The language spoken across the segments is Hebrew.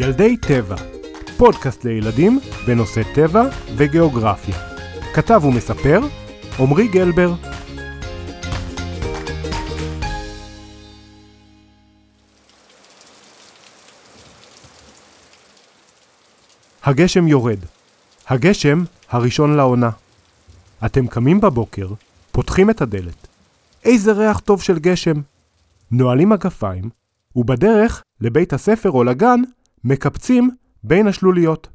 ילדי טבע, פודקאסט לילדים בנושא טבע וגיאוגרפיה. כתב ומספר עמרי גלבר. הגשם יורד. הגשם הראשון לעונה. אתם קמים בבוקר, פותחים את הדלת. איזה ריח טוב של גשם. נועלים מגפיים, ובדרך לבית הספר או לגן מקפצים בין השלוליות.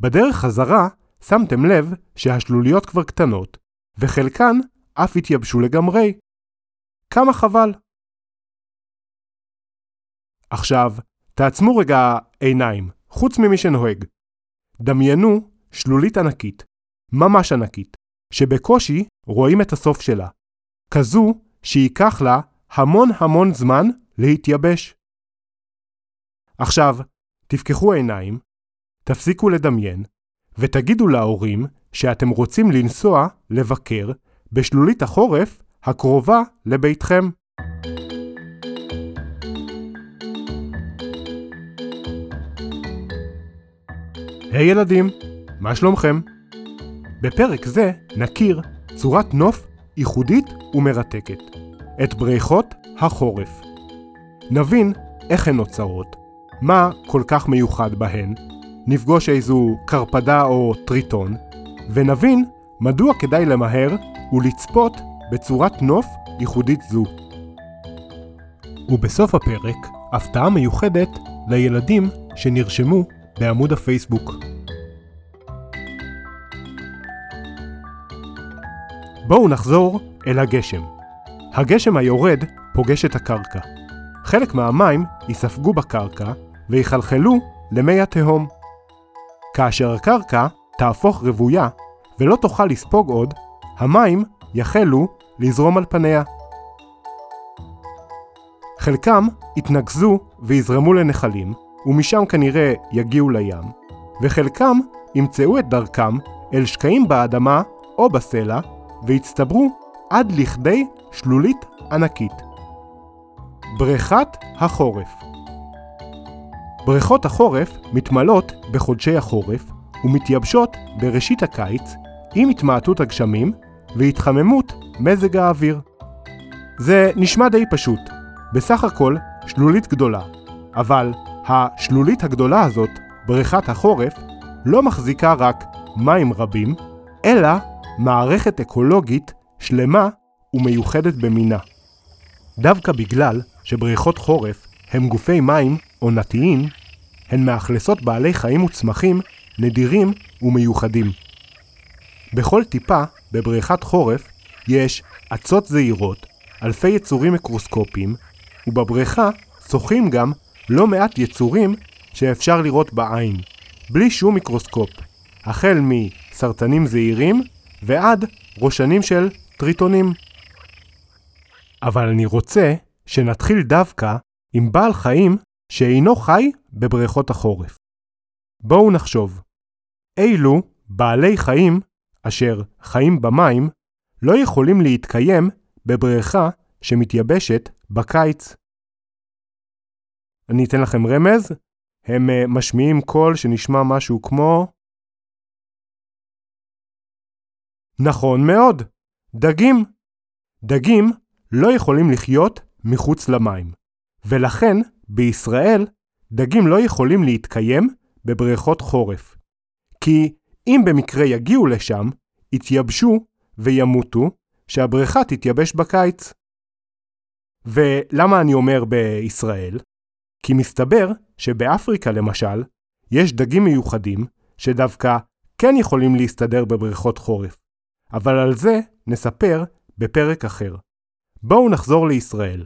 בדרך חזרה שמתם לב שהשלוליות כבר קטנות, וחלקן אף התייבשו לגמרי. כמה חבל. עכשיו, תעצמו רגע עיניים, חוץ ממי שנוהג. דמיינו שלולית ענקית, ממש ענקית, שבקושי רואים את הסוף שלה. כזו שייקח לה המון המון זמן להתייבש. עכשיו, תפקחו עיניים, תפסיקו לדמיין, ותגידו להורים שאתם רוצים לנסוע לבקר בשלולית החורף הקרובה לביתכם. היי hey ילדים, מה שלומכם? בפרק זה נכיר צורת נוף ייחודית ומרתקת, את בריכות החורף. נבין איך הן נוצרות, מה כל כך מיוחד בהן, נפגוש איזו קרפדה או טריטון, ונבין מדוע כדאי למהר ולצפות בצורת נוף ייחודית זו. ובסוף הפרק, הפתעה מיוחדת לילדים שנרשמו בעמוד הפייסבוק. בואו נחזור אל הגשם. הגשם היורד פוגש את הקרקע. חלק מהמים ייספגו בקרקע ויחלחלו למי התהום. כאשר הקרקע תהפוך רוויה ולא תוכל לספוג עוד, המים יחלו לזרום על פניה. חלקם יתנקזו ויזרמו לנחלים, ומשם כנראה יגיעו לים, וחלקם ימצאו את דרכם אל שקעים באדמה או בסלע, והצטברו עד לכדי שלולית ענקית. בריכת החורף בריכות החורף מתמלאות בחודשי החורף ומתייבשות בראשית הקיץ עם התמעטות הגשמים והתחממות מזג האוויר. זה נשמע די פשוט, בסך הכל שלולית גדולה, אבל השלולית הגדולה הזאת, בריכת החורף, לא מחזיקה רק מים רבים, אלא מערכת אקולוגית שלמה ומיוחדת במינה. דווקא בגלל שבריכות חורף הם גופי מים עונתיים, הן מאכלסות בעלי חיים וצמחים נדירים ומיוחדים. בכל טיפה בבריכת חורף יש אצות זעירות, אלפי יצורים מיקרוסקופיים, ובבריכה שוחים גם לא מעט יצורים שאפשר לראות בעין, בלי שום מיקרוסקופ, החל מסרטנים זעירים ועד ראשנים של טריטונים. אבל אני רוצה שנתחיל דווקא עם בעל חיים שאינו חי בבריכות החורף. בואו נחשוב, אילו בעלי חיים אשר חיים במים לא יכולים להתקיים בבריכה שמתייבשת בקיץ. אני אתן לכם רמז, הם אה, משמיעים קול שנשמע משהו כמו... נכון מאוד, דגים. דגים לא יכולים לחיות מחוץ למים, ולכן בישראל דגים לא יכולים להתקיים בבריכות חורף. כי אם במקרה יגיעו לשם, יתייבשו וימותו, שהבריכה תתייבש בקיץ. ולמה אני אומר בישראל? כי מסתבר שבאפריקה למשל, יש דגים מיוחדים שדווקא כן יכולים להסתדר בבריכות חורף. אבל על זה נספר בפרק אחר. בואו נחזור לישראל.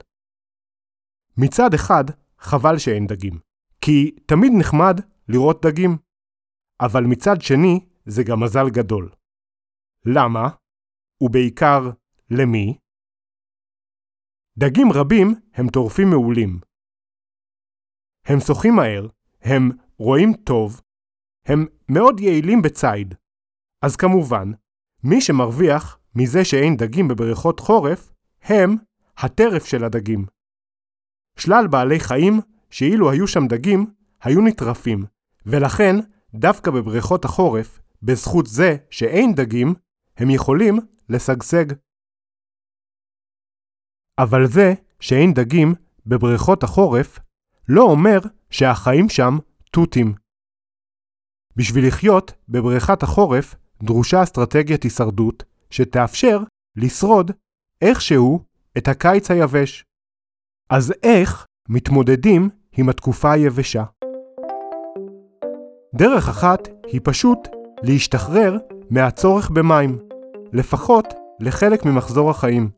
מצד אחד, חבל שאין דגים, כי תמיד נחמד לראות דגים. אבל מצד שני, זה גם מזל גדול. למה? ובעיקר, למי? דגים רבים הם טורפים מעולים. הם שוחים מהר, הם רואים טוב, הם מאוד יעילים בציד. אז כמובן, מי שמרוויח מזה שאין דגים בבריכות חורף, הם הטרף של הדגים. שלל בעלי חיים, שאילו היו שם דגים, היו נטרפים, ולכן, דווקא בבריכות החורף, בזכות זה שאין דגים, הם יכולים לשגשג. אבל זה שאין דגים בבריכות החורף, לא אומר שהחיים שם תותים. בשביל לחיות בבריכת החורף דרושה אסטרטגיית הישרדות שתאפשר לשרוד איכשהו את הקיץ היבש. אז איך מתמודדים עם התקופה היבשה? דרך אחת היא פשוט להשתחרר מהצורך במים, לפחות לחלק ממחזור החיים.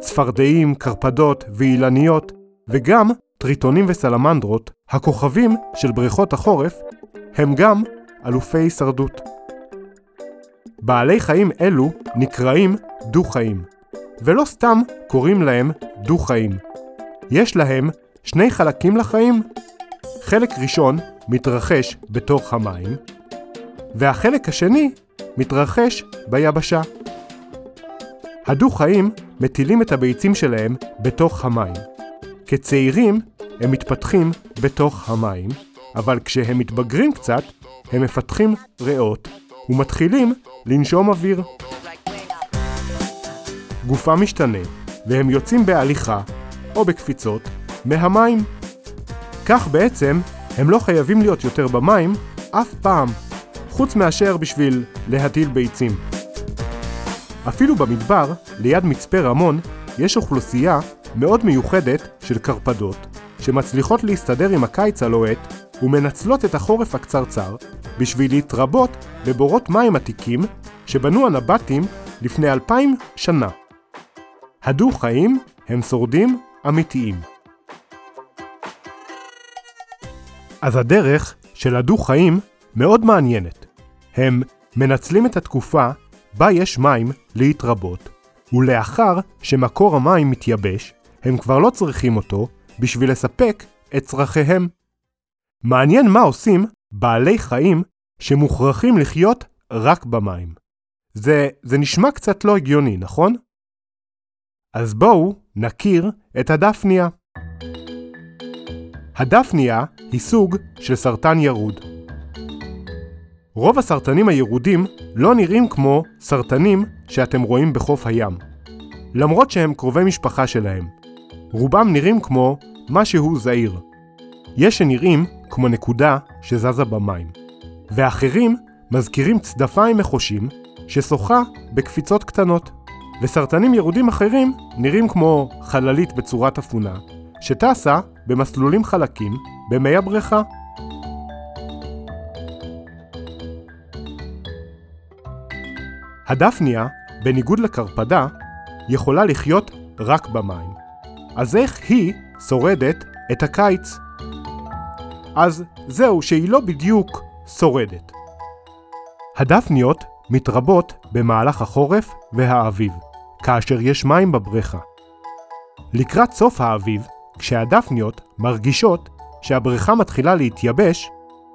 צפרדעים, קרפדות ואילניות, וגם טריטונים וסלמנדרות, הכוכבים של בריכות החורף, הם גם אלופי הישרדות. בעלי חיים אלו נקראים דו-חיים, ולא סתם קוראים להם דו-חיים. יש להם שני חלקים לחיים. חלק ראשון מתרחש בתוך המים, והחלק השני מתרחש ביבשה. הדו-חיים מטילים את הביצים שלהם בתוך המים. כצעירים הם מתפתחים בתוך המים, אבל כשהם מתבגרים קצת, הם מפתחים ריאות ומתחילים לנשום אוויר. גופם משתנה, והם יוצאים בהליכה, או בקפיצות, מהמים. כך בעצם, הם לא חייבים להיות יותר במים אף פעם, חוץ מאשר בשביל להטיל ביצים. אפילו במדבר, ליד מצפה רמון, יש אוכלוסייה מאוד מיוחדת של קרפדות, שמצליחות להסתדר עם הקיץ הלוהט ומנצלות את החורף הקצרצר בשביל להתרבות בבורות מים עתיקים שבנו הנבטים לפני אלפיים שנה. הדו-חיים הם שורדים אמיתיים. אז הדרך של הדו-חיים מאוד מעניינת. הם מנצלים את התקופה בה יש מים להתרבות, ולאחר שמקור המים מתייבש, הם כבר לא צריכים אותו בשביל לספק את צרכיהם. מעניין מה עושים בעלי חיים שמוכרחים לחיות רק במים. זה, זה נשמע קצת לא הגיוני, נכון? אז בואו נכיר את הדפניה. הדפניה היא סוג של סרטן ירוד. רוב הסרטנים הירודים לא נראים כמו סרטנים שאתם רואים בחוף הים, למרות שהם קרובי משפחה שלהם. רובם נראים כמו משהו זעיר. יש שנראים כמו נקודה שזזה במים, ואחרים מזכירים צדפיים מחושים ששוחה בקפיצות קטנות. וסרטנים ירודים אחרים נראים כמו חללית בצורת אפונה, שטסה במסלולים חלקים במי הבריכה. הדפניה, בניגוד לקרפדה, יכולה לחיות רק במים. אז איך היא שורדת את הקיץ? אז זהו שהיא לא בדיוק שורדת. הדפניות מתרבות במהלך החורף והאביב, כאשר יש מים בבריכה. לקראת סוף האביב, כשהדפניות מרגישות שהבריכה מתחילה להתייבש,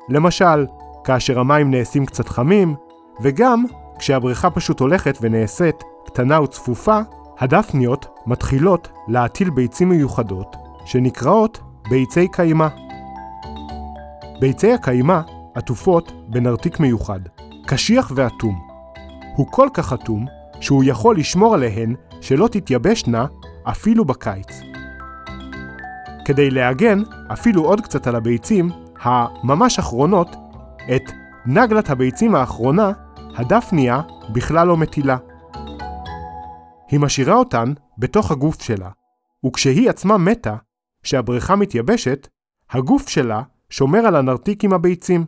למשל, כאשר המים נעשים קצת חמים, וגם כשהבריכה פשוט הולכת ונעשית קטנה וצפופה, הדפניות מתחילות להטיל ביצים מיוחדות, שנקראות ביצי קיימה. ביצי הקיימה עטופות בנרתיק מיוחד, קשיח ואטום. הוא כל כך אטום, שהוא יכול לשמור עליהן שלא תתייבשנה אפילו בקיץ. כדי להגן אפילו עוד קצת על הביצים, הממש אחרונות, את נגלת הביצים האחרונה, הדפניה בכלל לא מטילה. היא משאירה אותן בתוך הגוף שלה, וכשהיא עצמה מתה, כשהבריכה מתייבשת, הגוף שלה שומר על הנרתיק עם הביצים.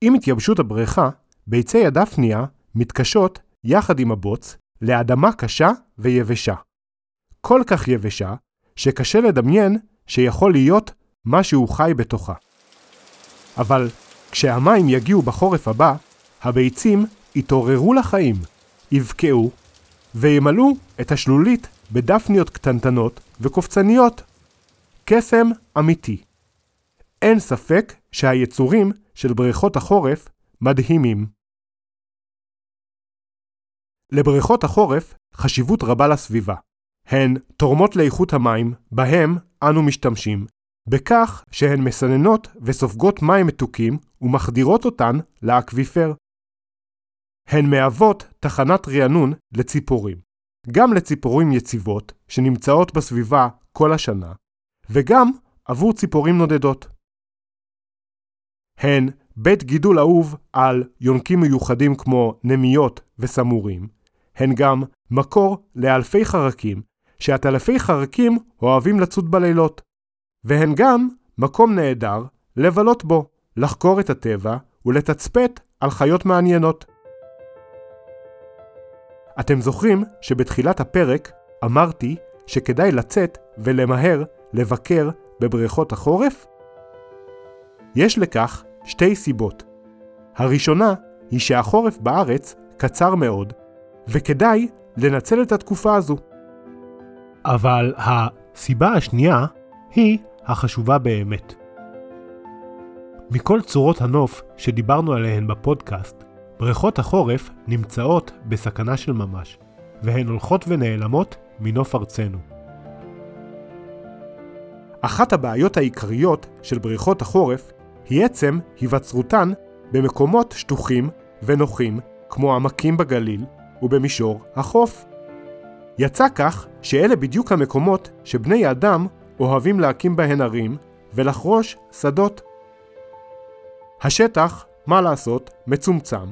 עם התייבשות הבריכה, ביצי הדפניה מתקשות, יחד עם הבוץ, לאדמה קשה ויבשה. כל כך יבשה, שקשה לדמיין שיכול להיות משהו חי בתוכה. אבל כשהמים יגיעו בחורף הבא, הביצים יתעוררו לחיים, יבקעו, וימלאו את השלולית בדפניות קטנטנות וקופצניות. קסם אמיתי. אין ספק שהיצורים של בריכות החורף מדהימים. לבריכות החורף חשיבות רבה לסביבה. הן תורמות לאיכות המים בהם אנו משתמשים, בכך שהן מסננות וסופגות מים מתוקים ומחדירות אותן לאקוויפר. הן מהוות תחנת רענון לציפורים, גם לציפורים יציבות שנמצאות בסביבה כל השנה, וגם עבור ציפורים נודדות. הן בית גידול אהוב על יונקים מיוחדים כמו נמיות וסמורים, הן גם מקור לאלפי חרקים, שעטלפי חרקים אוהבים לצוד בלילות, והן גם מקום נהדר לבלות בו, לחקור את הטבע ולתצפת על חיות מעניינות. אתם זוכרים שבתחילת הפרק אמרתי שכדאי לצאת ולמהר לבקר בבריכות החורף? יש לכך שתי סיבות. הראשונה היא שהחורף בארץ קצר מאוד, וכדאי לנצל את התקופה הזו. אבל הסיבה השנייה היא החשובה באמת. מכל צורות הנוף שדיברנו עליהן בפודקאסט, בריכות החורף נמצאות בסכנה של ממש, והן הולכות ונעלמות מנוף ארצנו. אחת הבעיות העיקריות של בריכות החורף היא עצם היווצרותן במקומות שטוחים ונוחים כמו עמקים בגליל ובמישור החוף. יצא כך שאלה בדיוק המקומות שבני האדם אוהבים להקים בהן ערים ולחרוש שדות. השטח, מה לעשות, מצומצם,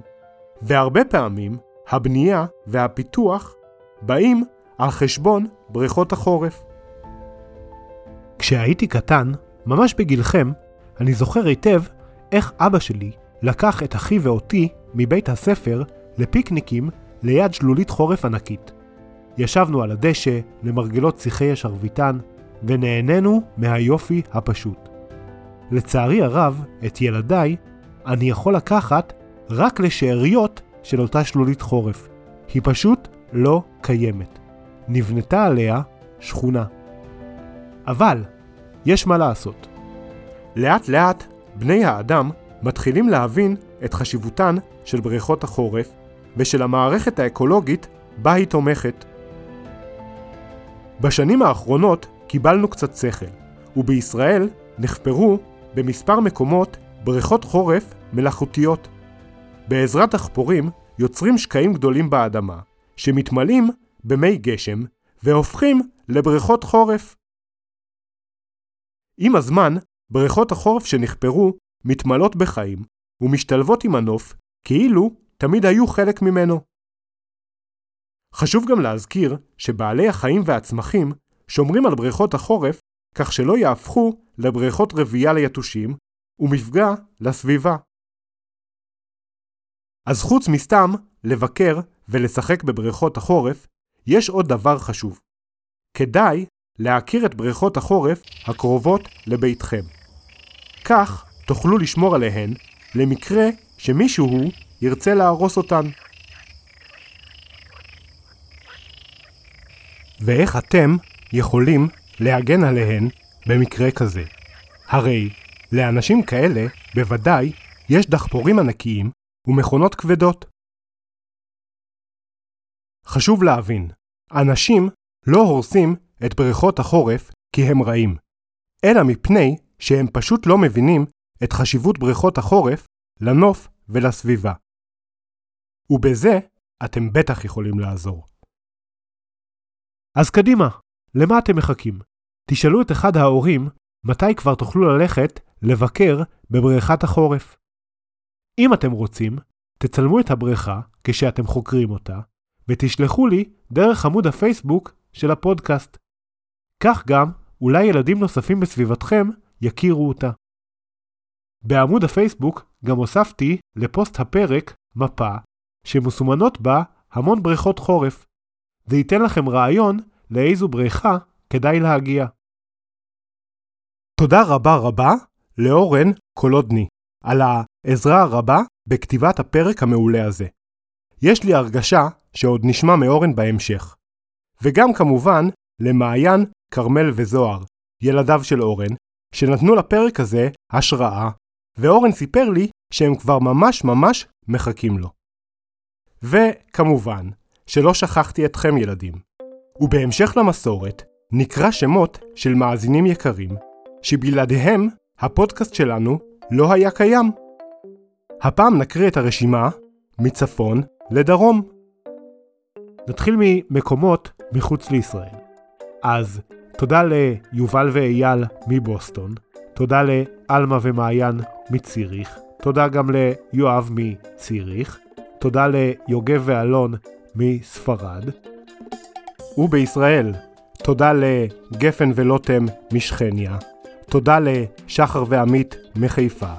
והרבה פעמים הבנייה והפיתוח באים על חשבון בריכות החורף. כשהייתי קטן, ממש בגילכם, אני זוכר היטב איך אבא שלי לקח את אחי ואותי מבית הספר לפיקניקים ליד שלולית חורף ענקית. ישבנו על הדשא, למרגלות שיחי השרביטן, ונהנינו מהיופי הפשוט. לצערי הרב, את ילדיי אני יכול לקחת רק לשאריות של אותה שלולית חורף. היא פשוט לא קיימת. נבנתה עליה שכונה. אבל, יש מה לעשות. לאט לאט, בני האדם מתחילים להבין את חשיבותן של בריכות החורף ושל המערכת האקולוגית בה היא תומכת. בשנים האחרונות קיבלנו קצת שכל, ובישראל נחפרו במספר מקומות בריכות חורף מלאכותיות. בעזרת דחפורים יוצרים שקעים גדולים באדמה, שמתמלאים במי גשם והופכים לבריכות חורף. עם הזמן, בריכות החורף שנחפרו מתמלאות בחיים ומשתלבות עם הנוף כאילו תמיד היו חלק ממנו. חשוב גם להזכיר שבעלי החיים והצמחים שומרים על בריכות החורף כך שלא יהפכו לבריכות רבייה ליתושים ומפגע לסביבה. אז חוץ מסתם לבקר ולשחק בבריכות החורף, יש עוד דבר חשוב. כדאי להכיר את בריכות החורף הקרובות לביתכם. כך תוכלו לשמור עליהן למקרה שמישהו ירצה להרוס אותן. ואיך אתם יכולים להגן עליהן במקרה כזה? הרי לאנשים כאלה בוודאי יש דחפורים ענקיים ומכונות כבדות. חשוב להבין, אנשים לא הורסים את בריכות החורף כי הם רעים, אלא מפני שהם פשוט לא מבינים את חשיבות בריכות החורף לנוף ולסביבה. ובזה אתם בטח יכולים לעזור. אז קדימה, למה אתם מחכים? תשאלו את אחד ההורים מתי כבר תוכלו ללכת לבקר בבריכת החורף. אם אתם רוצים, תצלמו את הבריכה כשאתם חוקרים אותה, ותשלחו לי דרך עמוד הפייסבוק של הפודקאסט. כך גם אולי ילדים נוספים בסביבתכם יכירו אותה. בעמוד הפייסבוק גם הוספתי לפוסט הפרק מפה שמסומנות בה המון בריכות חורף. זה ייתן לכם רעיון לאיזו בריכה כדאי להגיע. תודה רבה רבה לאורן קולודני על העזרה הרבה בכתיבת הפרק המעולה הזה. יש לי הרגשה שעוד נשמע מאורן בהמשך. וגם כמובן למעיין, כרמל וזוהר, ילדיו של אורן, שנתנו לפרק הזה השראה, ואורן סיפר לי שהם כבר ממש ממש מחכים לו. וכמובן, שלא שכחתי אתכם ילדים. ובהמשך למסורת, נקרא שמות של מאזינים יקרים, שבלעדיהם הפודקאסט שלנו לא היה קיים. הפעם נקריא את הרשימה מצפון לדרום. נתחיל ממקומות מחוץ לישראל. אז תודה ליובל ואייל מבוסטון, תודה לאלמה ומעיין מציריך, תודה גם ליואב מציריך, תודה ליוגב ואלון מספרד. ובישראל, תודה לגפן ולוטם משכניה, תודה לשחר ועמית מחיפה,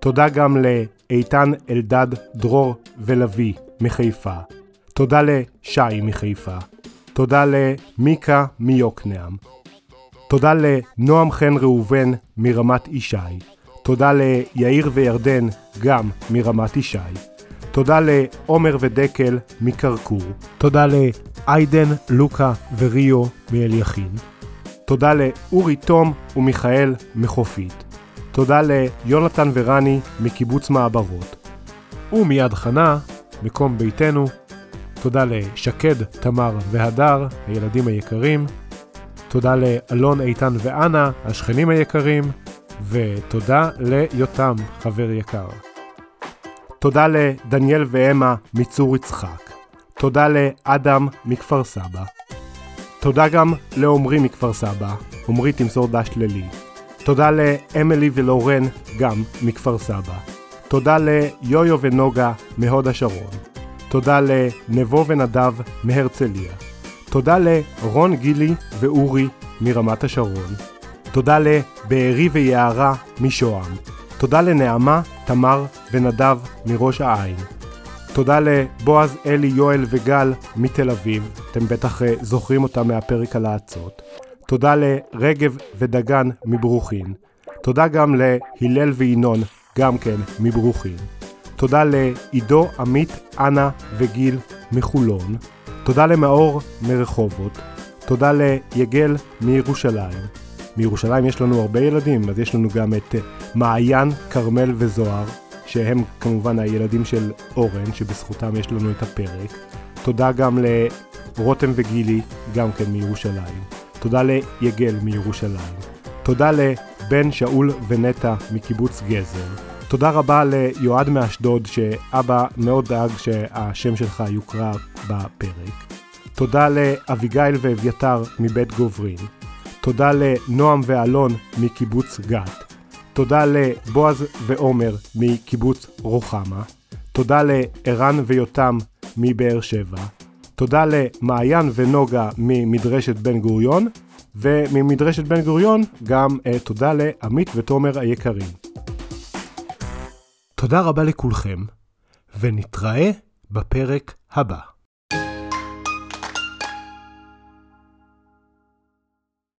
תודה גם לאיתן אלדד דרור ולוי מחיפה, תודה לשי מחיפה, תודה למיקה מיוקנעם, תודה לנועם חן ראובן מרמת ישי, תודה ליאיר וירדן גם מרמת ישי, תודה לעומר ודקל מקרקור, תודה לאיידן, לוקה וריו מאליכין, תודה לאורי תום ומיכאל מחופית, תודה ליונתן ורני מקיבוץ מעברות, ומיד חנה, מקום ביתנו, תודה לשקד, תמר והדר, הילדים היקרים, תודה לאלון, איתן ואנה, השכנים היקרים, ותודה ליותם, חבר יקר. תודה לדניאל ואמה מצור יצחק. תודה לאדם מכפר סבא. תודה גם לעומרי מכפר סבא, עומרי תמסור דש ללי. תודה לאמילי ולורן, גם מכפר סבא. תודה ליויו ונוגה מהוד השרון. תודה לנבו ונדב מהרצליה. תודה לרון גילי ואורי מרמת השרון. תודה לבארי ויערה משוהם. תודה לנעמה, תמר ונדב מראש העין. תודה לבועז, אלי, יואל וגל מתל אביב, אתם בטח אה, זוכרים אותם מהפרק על האצות. תודה לרגב ודגן מברוכין. תודה גם להלל וינון, גם כן מברוכין. תודה לעידו, עמית, אנה וגיל מחולון. תודה למאור מרחובות. תודה ליגל מירושלים. מירושלים יש לנו הרבה ילדים, אז יש לנו גם את אה, מעיין, כרמל וזוהר, שהם כמובן הילדים של אורן, שבזכותם יש לנו את הפרק. תודה גם לרותם וגילי, גם כן מירושלים. תודה ליגל מירושלים. תודה לבן שאול ונטע מקיבוץ גזר. תודה רבה ליועד מאשדוד, שאבא מאוד דאג שהשם שלך יוקרא בפרק. תודה לאביגיל ואביתר מבית גוברין. תודה לנועם ואלון מקיבוץ גת. תודה לבועז ועומר מקיבוץ רוחמה. תודה לערן ויותם מבאר שבע. תודה למעיין ונוגה ממדרשת בן גוריון. וממדרשת בן גוריון גם uh, תודה לעמית ותומר היקרים. תודה רבה לכולכם, ונתראה בפרק הבא.